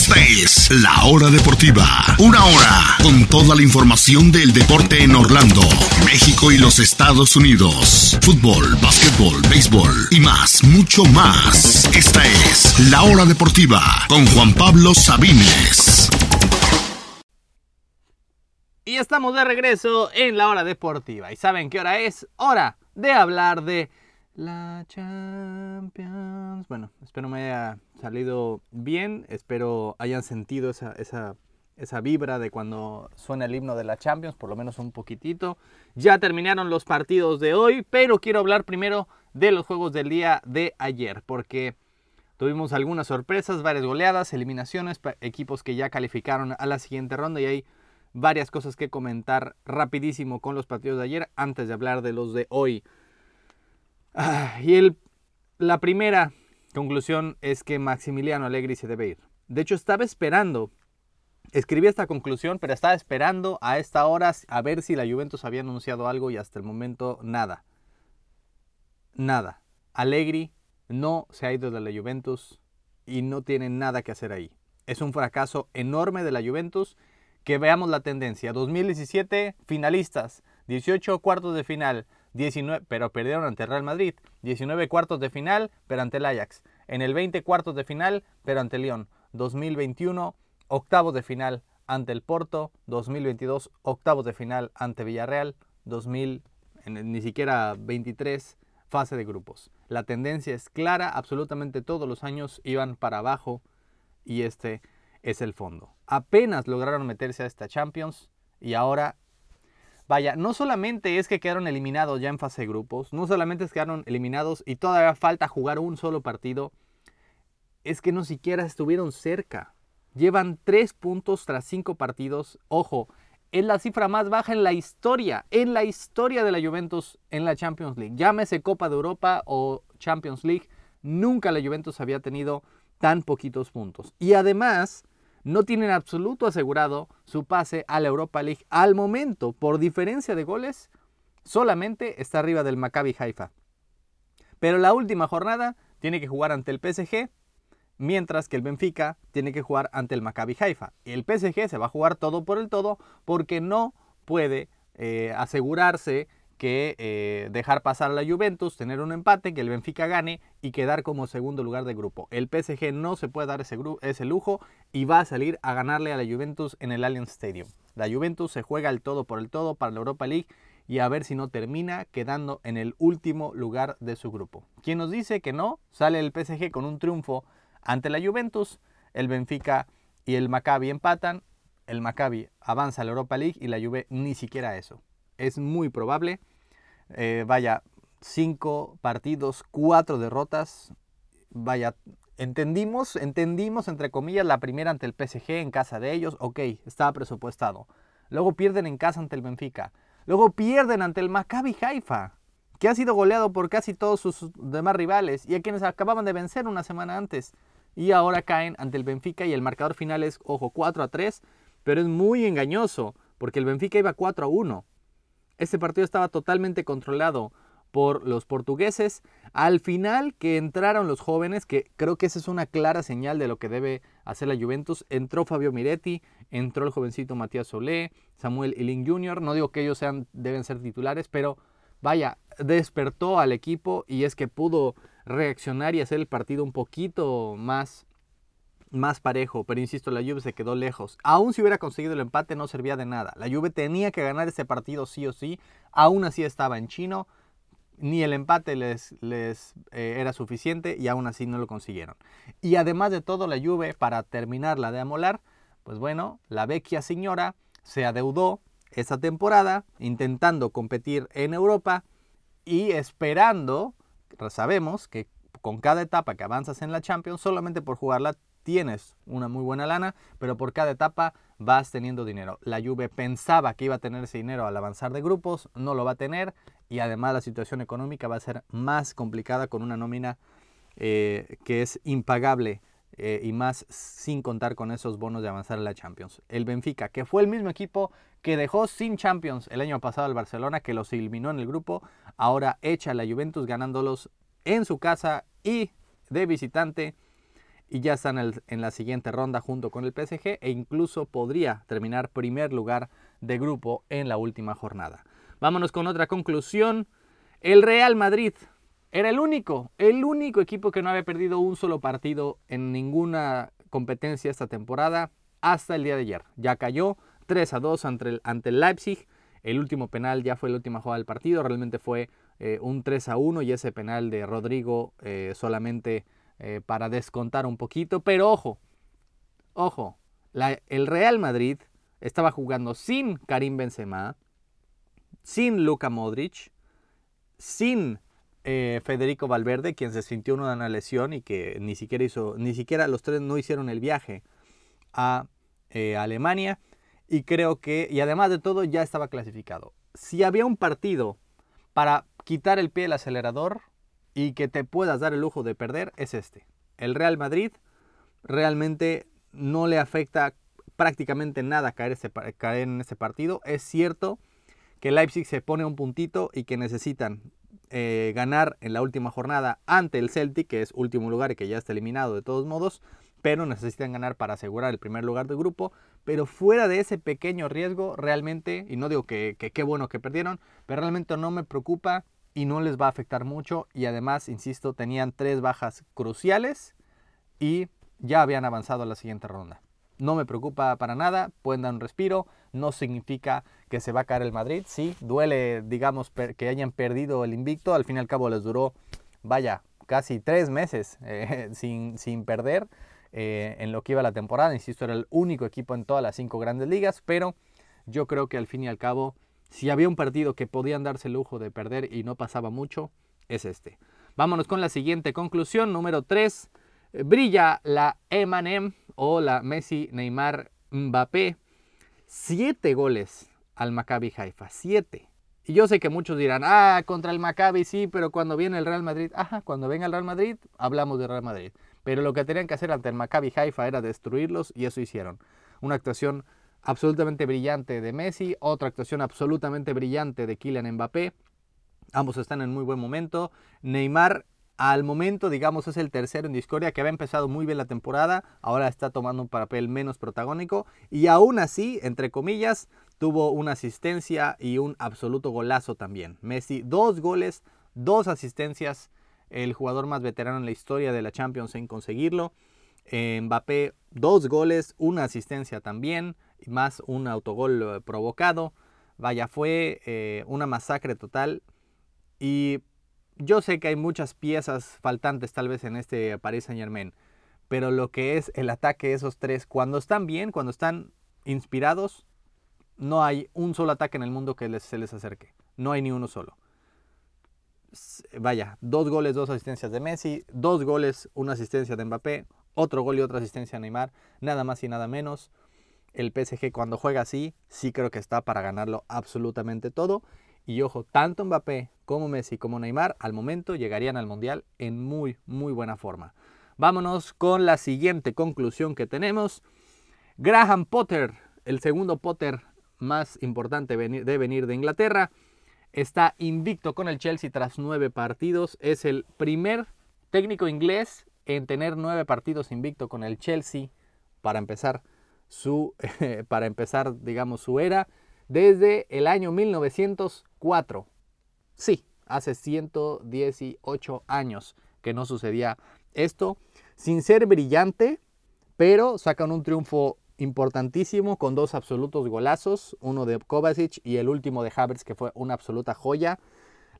Esta es La Hora Deportiva. Una hora con toda la información del deporte en Orlando, México y los Estados Unidos. Fútbol, básquetbol, béisbol y más, mucho más. Esta es La Hora Deportiva con Juan Pablo Sabines. Y estamos de regreso en la hora deportiva. ¿Y saben qué hora es? Hora de hablar de la Champions. Bueno, espero me haya salido bien. Espero hayan sentido esa, esa, esa vibra de cuando suena el himno de la Champions, por lo menos un poquitito. Ya terminaron los partidos de hoy, pero quiero hablar primero de los juegos del día de ayer, porque tuvimos algunas sorpresas, varias goleadas, eliminaciones, equipos que ya calificaron a la siguiente ronda y hay varias cosas que comentar rapidísimo con los partidos de ayer antes de hablar de los de hoy. Ah, y el, la primera conclusión es que Maximiliano Allegri se debe ir. De hecho, estaba esperando, escribí esta conclusión, pero estaba esperando a esta hora a ver si la Juventus había anunciado algo y hasta el momento nada. Nada. Allegri no se ha ido de la Juventus y no tiene nada que hacer ahí. Es un fracaso enorme de la Juventus que veamos la tendencia. 2017, finalistas, 18 cuartos de final, 19, pero perdieron ante Real Madrid, 19 cuartos de final, pero ante el Ajax. En el 20 cuartos de final, pero ante el Lyon. 2021, octavos de final ante el Porto, 2022, octavos de final ante Villarreal, 2000, ni siquiera 23, fase de grupos. La tendencia es clara, absolutamente todos los años iban para abajo y este es el fondo. Apenas lograron meterse a esta Champions y ahora, vaya, no solamente es que quedaron eliminados ya en fase de grupos, no solamente es que quedaron eliminados y todavía falta jugar un solo partido, es que no siquiera estuvieron cerca. Llevan tres puntos tras cinco partidos. Ojo, es la cifra más baja en la historia, en la historia de la Juventus en la Champions League. Llámese Copa de Europa o Champions League, nunca la Juventus había tenido tan poquitos puntos. Y además, no tienen absoluto asegurado su pase a la Europa League al momento. Por diferencia de goles, solamente está arriba del Maccabi Haifa. Pero la última jornada tiene que jugar ante el PSG, mientras que el Benfica tiene que jugar ante el Maccabi Haifa. El PSG se va a jugar todo por el todo porque no puede eh, asegurarse que eh, dejar pasar a la Juventus, tener un empate, que el Benfica gane y quedar como segundo lugar de grupo. El PSG no se puede dar ese, ese lujo y va a salir a ganarle a la Juventus en el Allianz Stadium. La Juventus se juega el todo por el todo para la Europa League y a ver si no termina quedando en el último lugar de su grupo. Quien nos dice que no, sale el PSG con un triunfo ante la Juventus, el Benfica y el Maccabi empatan, el Maccabi avanza a la Europa League y la Juve ni siquiera eso. Es muy probable eh, vaya, cinco partidos, cuatro derrotas. Vaya, entendimos, entendimos entre comillas la primera ante el PSG en casa de ellos. Ok, estaba presupuestado. Luego pierden en casa ante el Benfica. Luego pierden ante el Maccabi Haifa, que ha sido goleado por casi todos sus demás rivales y a quienes acababan de vencer una semana antes. Y ahora caen ante el Benfica y el marcador final es, ojo, 4 a 3, pero es muy engañoso porque el Benfica iba 4 a 1. Este partido estaba totalmente controlado por los portugueses. Al final que entraron los jóvenes, que creo que esa es una clara señal de lo que debe hacer la Juventus, entró Fabio Miretti, entró el jovencito Matías Solé, Samuel Iling Jr., no digo que ellos sean, deben ser titulares, pero vaya, despertó al equipo y es que pudo reaccionar y hacer el partido un poquito más más parejo, pero insisto, la Juve se quedó lejos. Aún si hubiera conseguido el empate no servía de nada. La Juve tenía que ganar ese partido sí o sí, aún así estaba en chino, ni el empate les, les eh, era suficiente y aún así no lo consiguieron. Y además de todo, la Juve, para terminarla de amolar, pues bueno, la vecchia señora se adeudó esa temporada intentando competir en Europa y esperando, sabemos que con cada etapa que avanzas en la Champions, solamente por jugarla tienes una muy buena lana, pero por cada etapa vas teniendo dinero. La Juve pensaba que iba a tener ese dinero al avanzar de grupos, no lo va a tener y además la situación económica va a ser más complicada con una nómina eh, que es impagable eh, y más sin contar con esos bonos de avanzar en la Champions. El Benfica, que fue el mismo equipo que dejó sin Champions el año pasado al Barcelona, que los eliminó en el grupo, ahora echa a la Juventus ganándolos en su casa y de visitante y ya están en la siguiente ronda junto con el PSG e incluso podría terminar primer lugar de grupo en la última jornada. Vámonos con otra conclusión. El Real Madrid era el único, el único equipo que no había perdido un solo partido en ninguna competencia esta temporada hasta el día de ayer. Ya cayó 3 a 2 ante el, ante el Leipzig. El último penal ya fue la última jugada del partido. Realmente fue eh, un 3 a 1 y ese penal de Rodrigo eh, solamente eh, para descontar un poquito. Pero ojo, ojo, el Real Madrid estaba jugando sin Karim Benzema, sin Luka Modric, sin eh, Federico Valverde, quien se sintió una lesión y que ni siquiera hizo, ni siquiera los tres no hicieron el viaje a eh, Alemania. Y creo que, y además de todo, ya estaba clasificado. Si había un partido para quitar el pie del acelerador y que te puedas dar el lujo de perder, es este. El Real Madrid realmente no le afecta prácticamente nada caer, caer en ese partido. Es cierto que Leipzig se pone un puntito y que necesitan eh, ganar en la última jornada ante el Celtic, que es último lugar y que ya está eliminado de todos modos, pero necesitan ganar para asegurar el primer lugar del grupo. Pero fuera de ese pequeño riesgo, realmente, y no digo que qué bueno que perdieron, pero realmente no me preocupa y no les va a afectar mucho. Y además, insisto, tenían tres bajas cruciales y ya habían avanzado a la siguiente ronda. No me preocupa para nada, pueden dar un respiro, no significa que se va a caer el Madrid, sí, duele, digamos, que hayan perdido el invicto, al fin y al cabo les duró, vaya, casi tres meses eh, sin, sin, perder eh, en lo que iba la temporada, insisto, era el único equipo en todas las cinco grandes ligas, pero yo creo que al fin y al cabo, si había un partido que podían darse el lujo de perder y no pasaba mucho, es este. Vámonos con la siguiente conclusión, número 3 brilla la Emanem o la Messi Neymar Mbappé. Siete goles al Maccabi Haifa, siete. Y yo sé que muchos dirán, ah, contra el Maccabi sí, pero cuando viene el Real Madrid, ajá, cuando venga el Real Madrid, hablamos de Real Madrid. Pero lo que tenían que hacer ante el Maccabi Haifa era destruirlos y eso hicieron. Una actuación absolutamente brillante de Messi, otra actuación absolutamente brillante de Kylian Mbappé. Ambos están en muy buen momento. Neymar al momento, digamos, es el tercero en discordia que había empezado muy bien la temporada, ahora está tomando un papel menos protagónico y aún así, entre comillas, tuvo una asistencia y un absoluto golazo también. Messi, dos goles, dos asistencias, el jugador más veterano en la historia de la Champions en conseguirlo. Mbappé, dos goles, una asistencia también, más un autogol eh, provocado. Vaya, fue eh, una masacre total. Y yo sé que hay muchas piezas faltantes tal vez en este Paris Saint Germain, pero lo que es el ataque de esos tres, cuando están bien, cuando están inspirados, no hay un solo ataque en el mundo que se les acerque. No hay ni uno solo. Vaya, dos goles, dos asistencias de Messi, dos goles, una asistencia de Mbappé, otro gol y otra asistencia de Neymar, nada más y nada menos. El PSG cuando juega así, sí creo que está para ganarlo absolutamente todo. Y ojo, tanto Mbappé como Messi como Neymar al momento llegarían al Mundial en muy, muy buena forma. Vámonos con la siguiente conclusión que tenemos. Graham Potter, el segundo Potter más importante de venir de Inglaterra, está invicto con el Chelsea tras nueve partidos. Es el primer técnico inglés en tener nueve partidos invicto con el Chelsea para empezar su, para empezar, digamos, su era desde el año 1904. Sí, hace 118 años que no sucedía esto, sin ser brillante, pero sacan un triunfo importantísimo con dos absolutos golazos, uno de Kovacic y el último de Havertz que fue una absoluta joya.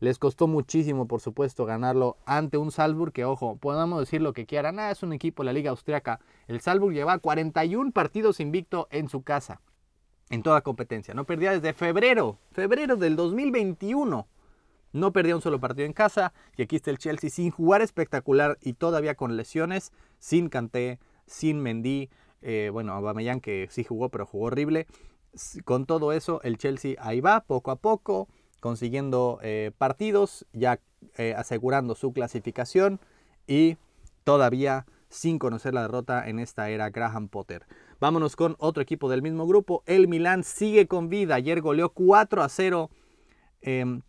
Les costó muchísimo, por supuesto, ganarlo ante un Salzburg que, ojo, podemos decir lo que quieran, ah, es un equipo de la Liga Austriaca. El Salzburg lleva 41 partidos invicto en su casa en toda competencia. No perdía desde febrero, febrero del 2021. No perdía un solo partido en casa. Y aquí está el Chelsea sin jugar espectacular y todavía con lesiones, sin Kanté, sin Mendy. Eh, bueno, Aubameyang que sí jugó, pero jugó horrible. Con todo eso, el Chelsea ahí va, poco a poco, consiguiendo eh, partidos, ya eh, asegurando su clasificación y todavía sin conocer la derrota en esta era Graham Potter. Vámonos con otro equipo del mismo grupo. El Milan sigue con vida. Ayer goleó 4 a 0 em,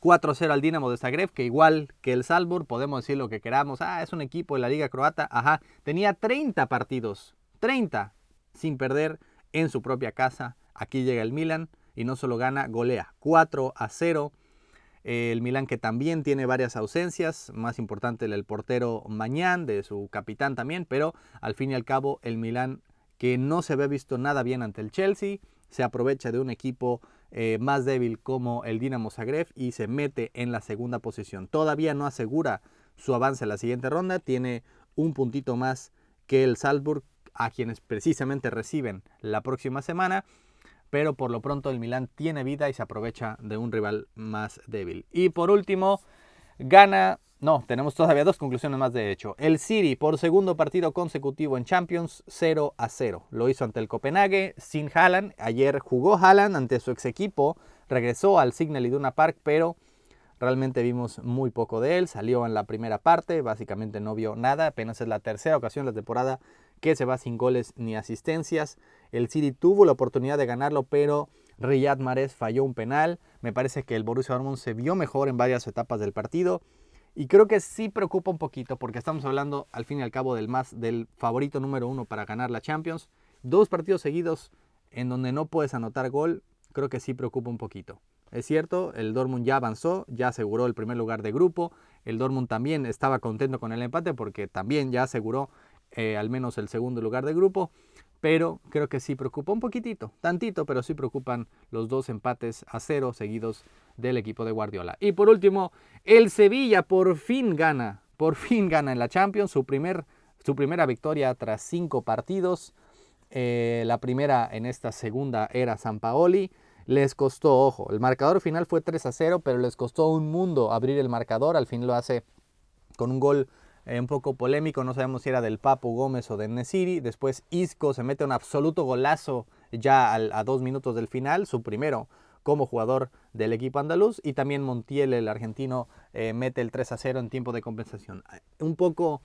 4-0 al Dinamo de Zagreb, que igual que el Salzburg, podemos decir lo que queramos, ah, es un equipo de la liga croata, ajá, tenía 30 partidos, 30 sin perder en su propia casa. Aquí llega el Milan y no solo gana, golea 4 a 0. El Milan que también tiene varias ausencias, más importante el portero Mañán, de su capitán también, pero al fin y al cabo el Milan que no se había visto nada bien ante el Chelsea, se aprovecha de un equipo eh, más débil como el Dinamo Zagreb y se mete en la segunda posición. Todavía no asegura su avance en la siguiente ronda, tiene un puntito más que el Salzburg, a quienes precisamente reciben la próxima semana, pero por lo pronto el Milan tiene vida y se aprovecha de un rival más débil. Y por último, gana no, tenemos todavía dos conclusiones más de hecho. El City por segundo partido consecutivo en Champions 0 a 0. Lo hizo ante el Copenhague sin Haaland. Ayer jugó Haaland ante su ex equipo. Regresó al Signal Iduna Park, pero realmente vimos muy poco de él. Salió en la primera parte, básicamente no vio nada. Apenas es la tercera ocasión de la temporada que se va sin goles ni asistencias. El City tuvo la oportunidad de ganarlo, pero Riyad Mahrez falló un penal. Me parece que el Borussia Dortmund se vio mejor en varias etapas del partido. Y creo que sí preocupa un poquito porque estamos hablando al fin y al cabo del más del favorito número uno para ganar la Champions. Dos partidos seguidos en donde no puedes anotar gol, creo que sí preocupa un poquito. Es cierto, el Dortmund ya avanzó, ya aseguró el primer lugar de grupo. El Dortmund también estaba contento con el empate porque también ya aseguró eh, al menos el segundo lugar de grupo pero creo que sí preocupa un poquitito, tantito, pero sí preocupan los dos empates a cero seguidos del equipo de Guardiola. Y por último, el Sevilla por fin gana, por fin gana en la Champions, su, primer, su primera victoria tras cinco partidos, eh, la primera en esta segunda era San Paoli. Les costó, ojo, el marcador final fue 3 a 0, pero les costó un mundo abrir el marcador, al fin lo hace con un gol un poco polémico, no sabemos si era del Papu Gómez o de Nesiri. Después Isco se mete un absoluto golazo ya a dos minutos del final, su primero como jugador del equipo andaluz. Y también Montiel, el argentino, eh, mete el 3 a 0 en tiempo de compensación. Un poco,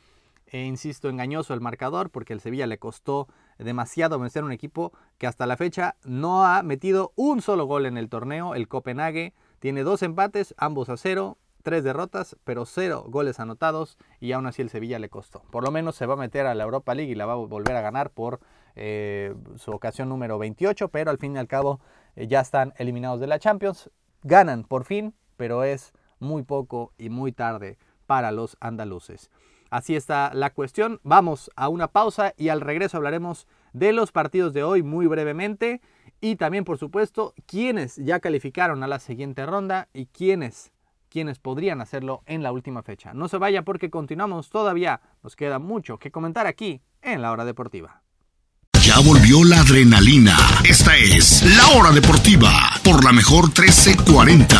eh, insisto, engañoso el marcador porque el Sevilla le costó demasiado vencer un equipo que hasta la fecha no ha metido un solo gol en el torneo. El Copenhague tiene dos empates, ambos a cero tres derrotas, pero cero goles anotados y aún así el Sevilla le costó. Por lo menos se va a meter a la Europa League y la va a volver a ganar por eh, su ocasión número 28, pero al fin y al cabo eh, ya están eliminados de la Champions. Ganan por fin, pero es muy poco y muy tarde para los andaluces. Así está la cuestión. Vamos a una pausa y al regreso hablaremos de los partidos de hoy muy brevemente y también, por supuesto, quienes ya calificaron a la siguiente ronda y quienes quienes podrían hacerlo en la última fecha. No se vaya porque continuamos todavía, nos queda mucho que comentar aquí en la hora deportiva. Ya volvió la adrenalina. Esta es la hora deportiva por la mejor 1340.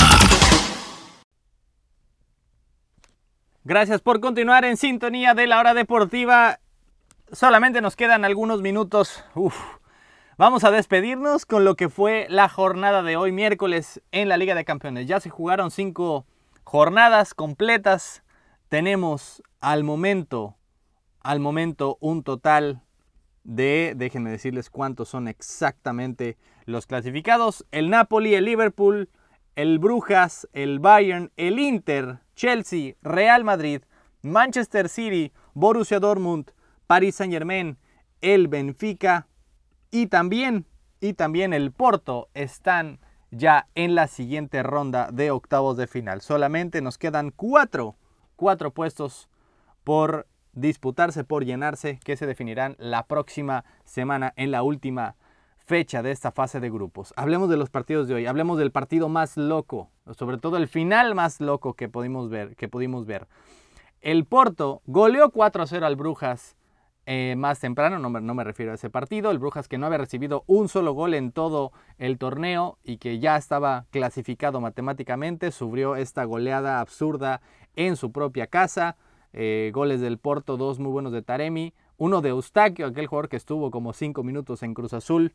Gracias por continuar en sintonía de la hora deportiva. Solamente nos quedan algunos minutos. Vamos a despedirnos con lo que fue la jornada de hoy miércoles en la Liga de Campeones. Ya se jugaron cinco jornadas completas. Tenemos al momento, al momento un total de, déjenme decirles cuántos son exactamente los clasificados. El Napoli, el Liverpool, el Brujas, el Bayern, el Inter, Chelsea, Real Madrid, Manchester City, Borussia Dortmund, Paris Saint Germain, el Benfica y también, y también el Porto están ya en la siguiente ronda de octavos de final. Solamente nos quedan cuatro, cuatro puestos por disputarse, por llenarse, que se definirán la próxima semana en la última fecha de esta fase de grupos. Hablemos de los partidos de hoy, hablemos del partido más loco, sobre todo el final más loco que pudimos ver. Que pudimos ver. El Porto goleó 4 a 0 al Brujas eh, más temprano, no me, refiero a ese partido, el Brujas que no había recibido un solo gol en todo el torneo y que ya estaba clasificado matemáticamente, sufrió esta goleada absurda en su propia casa, eh, goles del Porto, dos muy buenos de Taremi, uno de Eustaquio, aquel jugador que estuvo como cinco minutos en Cruz Azul,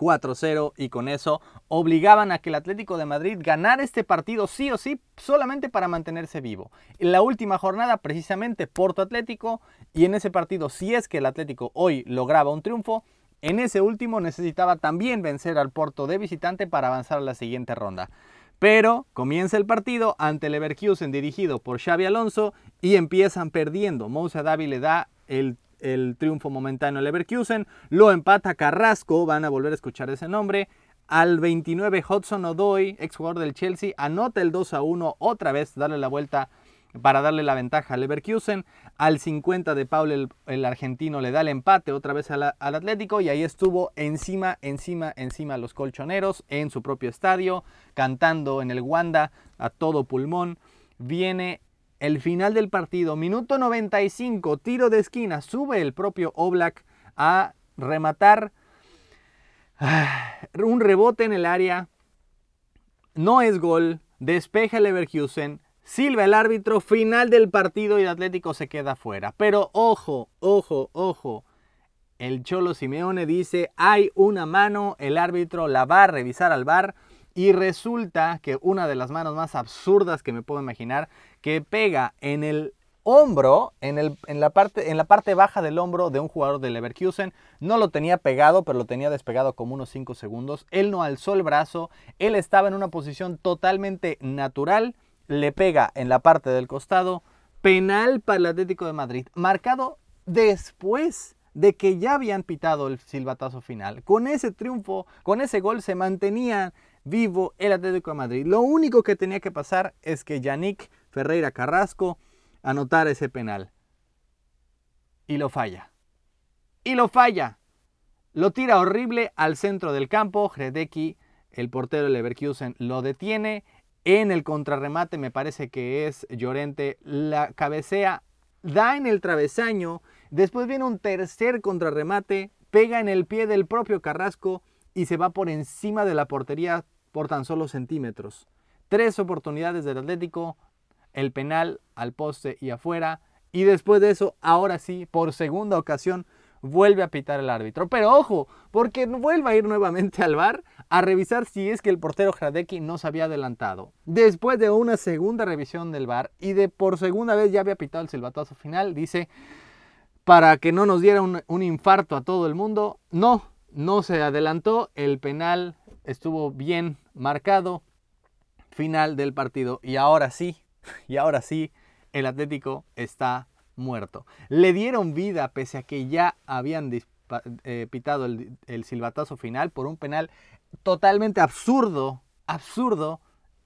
4-0 y con eso obligaban a que el Atlético de Madrid ganara este partido sí o sí solamente para mantenerse vivo. En la última jornada precisamente Porto Atlético y en ese partido si es que el Atlético hoy lograba un triunfo, en ese último necesitaba también vencer al Porto de visitante para avanzar a la siguiente ronda. Pero comienza el partido ante Leverkusen dirigido por Xavi Alonso y empiezan perdiendo. Moussa Davi le da el, el triunfo momentáneo Leverkusen, lo empata Carrasco, van a volver a escuchar ese nombre. Al 29 Hudson Odoi, ex jugador del Chelsea, anota el 2 a 1, otra vez darle la vuelta para darle la ventaja al Leverkusen. Al 50 de Paul el, argentino le da el empate otra vez al, Atlético y ahí estuvo encima, encima, encima los colchoneros en su propio estadio, cantando en el Wanda a todo pulmón. Viene el final del partido, minuto 95, tiro de esquina, sube el propio Oblak a rematar un rebote en el área, no es gol, despeja Leverkusen, Silva el árbitro, final del partido y el Atlético se queda fuera. Pero ojo, ojo, ojo. El Cholo Simeone dice, hay una mano, el árbitro la va a revisar al bar y resulta que una de las manos más absurdas que me puedo imaginar, que pega en el hombro, en, el, en, la parte, en la parte baja del hombro de un jugador de Leverkusen. No lo tenía pegado, pero lo tenía despegado como unos 5 segundos. Él no alzó el brazo, él estaba en una posición totalmente natural le pega en la parte del costado, penal para el Atlético de Madrid, marcado después de que ya habían pitado el silbatazo final. Con ese triunfo, con ese gol se mantenía vivo el Atlético de Madrid. Lo único que tenía que pasar es que Yannick Ferreira Carrasco anotara ese penal. Y lo falla. Y lo falla. Lo tira horrible al centro del campo. Hredeki, el portero de Leverkusen, lo detiene en el contrarremate me parece que es Llorente. La cabecea, da en el travesaño. Después viene un tercer contrarremate, pega en el pie del propio Carrasco y se va por encima de la portería por tan solo centímetros. Tres oportunidades del Atlético, el penal al poste y afuera. Y después de eso, ahora sí, por segunda ocasión, vuelve a pitar el árbitro. Pero ojo, porque vuelve a ir nuevamente al bar a revisar si es que el portero Hradecki no se había adelantado. Después de una segunda revisión del bar y de por segunda vez ya había pitado el silbatazo final, dice, para que no nos diera un, un infarto a todo el mundo, no, no se adelantó, el penal estuvo bien marcado, final del partido y ahora sí, y ahora sí, el Atlético está muerto. Le dieron vida pese a que ya habían eh, pitado el, silbatazo final por un penal totalmente absurdo, absurdo,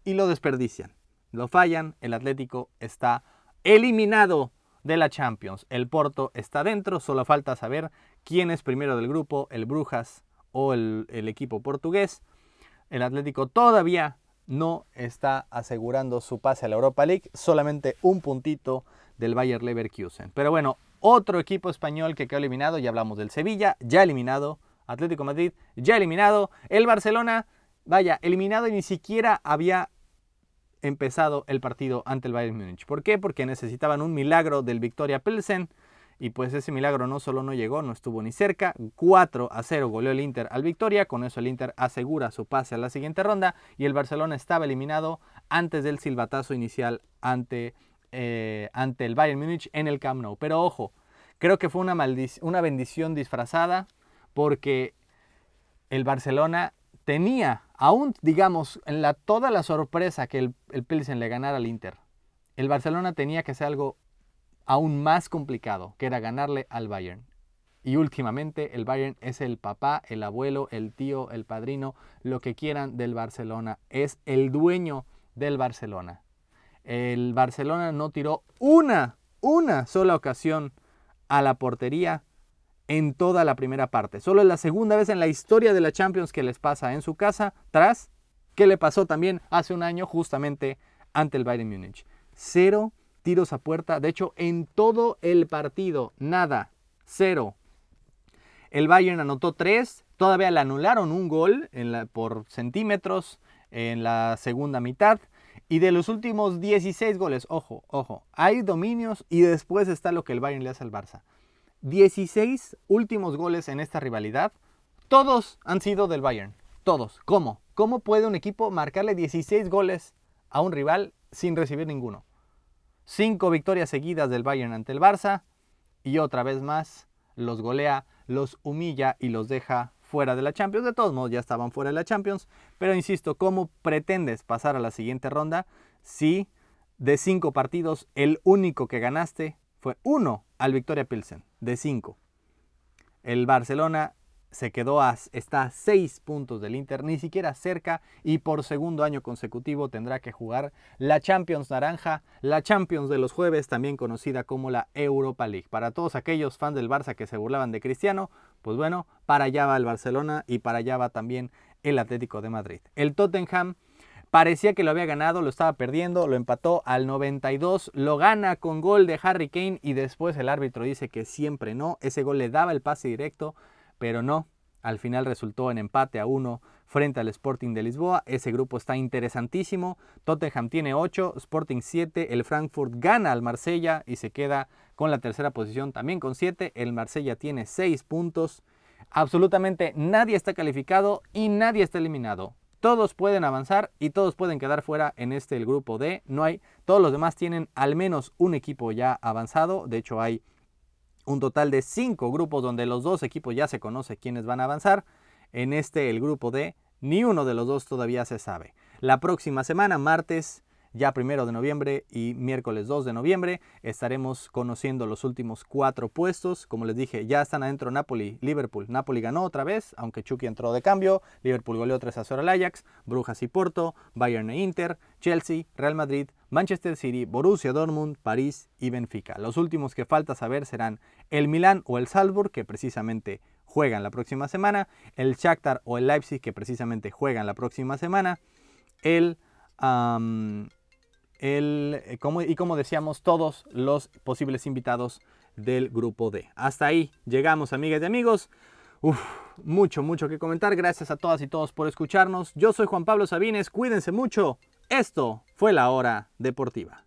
y lo desperdician. Lo fallan, el Atlético está eliminado de la Champions. El Porto está dentro, solo falta saber quién es primero del grupo, el Brujas o el, el, equipo portugués. El Atlético todavía no está asegurando su pase a la Europa League, solamente un puntito del Bayer Leverkusen. Pero bueno, otro equipo español que quedó eliminado, ya hablamos del Sevilla, ya eliminado, Atlético Madrid, ya eliminado, el Barcelona, vaya, eliminado y ni siquiera había empezado el partido ante el Bayern Múnich. ¿Por qué? Porque necesitaban un milagro del Victoria Pilsen y pues ese milagro no solo no llegó, no estuvo ni cerca. 4 a 0 goleó el Inter al Victoria, con eso el Inter asegura su pase a la siguiente ronda y el Barcelona estaba eliminado antes del silbatazo inicial ante eh, ante el Bayern Múnich en el Camp Nou. Pero ojo, creo que fue una, una bendición disfrazada porque el Barcelona tenía, aún digamos, en la, toda la sorpresa que el, el Pilsen le ganara al Inter, el Barcelona tenía que hacer algo aún más complicado, que era ganarle al Bayern. Y últimamente el Bayern es el papá, el abuelo, el tío, el padrino, lo que quieran del Barcelona. Es el dueño del Barcelona el Barcelona no tiró una, una sola ocasión a la portería en toda la primera parte. Solo es la segunda vez en la historia de la Champions que les pasa en su casa, tras que le pasó también hace un año justamente ante el Bayern Múnich. Cero tiros a puerta, de hecho en todo el partido, nada, cero. El Bayern anotó tres, todavía le anularon un gol por centímetros en la segunda mitad. Y de los últimos 16 goles, ojo, ojo, hay dominios y después está lo que el Bayern le hace al Barça. 16 últimos goles en esta rivalidad, todos han sido del Bayern. Todos. ¿Cómo? ¿Cómo puede un equipo marcarle 16 goles a un rival sin recibir ninguno? Cinco victorias seguidas del Bayern ante el Barça y otra vez más los golea, los humilla y los deja fuera de la Champions. De todos modos, ya estaban fuera de la Champions. Pero insisto, ¿cómo pretendes pasar a la siguiente ronda si de cinco partidos el único que ganaste fue uno al Victoria Pilsen? De cinco. El Barcelona se quedó a, está a 6 puntos del Inter, ni siquiera cerca y por segundo año consecutivo tendrá que jugar la Champions Naranja, la Champions de los jueves, también conocida como la Europa League. Para todos aquellos fans del Barça que se burlaban de Cristiano, pues bueno, para allá va el Barcelona y para allá va también el Atlético de Madrid. El Tottenham parecía que lo había ganado, lo estaba perdiendo, lo empató al 92, lo gana con gol de Harry Kane y después el árbitro dice que siempre no, ese gol le daba el pase directo pero no. Al final resultó en empate a uno frente al Sporting de Lisboa. Ese grupo está interesantísimo. Tottenham tiene 8, Sporting 7, el Frankfurt gana al Marsella y se queda con la tercera posición también con 7. El Marsella tiene 6 puntos. Absolutamente nadie está calificado y nadie está eliminado. Todos pueden avanzar y todos pueden quedar fuera en este el grupo D. No hay, todos los demás tienen al menos un equipo ya avanzado. De hecho hay un total de cinco grupos donde los dos equipos ya se conoce quiénes van a avanzar. En este, el grupo D, ni uno de los dos todavía se sabe. La próxima semana, martes ya primero de noviembre y miércoles 2 de noviembre estaremos conociendo los últimos cuatro puestos. Como les dije, ya están adentro Napoli, Liverpool. Napoli ganó otra vez, aunque Chucky entró de cambio. Liverpool goleó 3 a 0 al Ajax, Brujas y Porto, Bayern e Inter, Chelsea, Real Madrid, Manchester City, Borussia Dortmund, París y Benfica. Los últimos que falta saber serán el Milán o el Salzburg, que precisamente juegan la próxima semana, el Shakhtar o el Leipzig, que precisamente juegan la próxima semana, el el, eh, y como decíamos, todos los posibles invitados del grupo D. Hasta ahí llegamos, amigas y amigos. Mucho, mucho que comentar. Gracias a todas y todos por escucharnos. Yo soy Juan Pablo Sabines. Cuídense mucho. Esto fue la hora deportiva.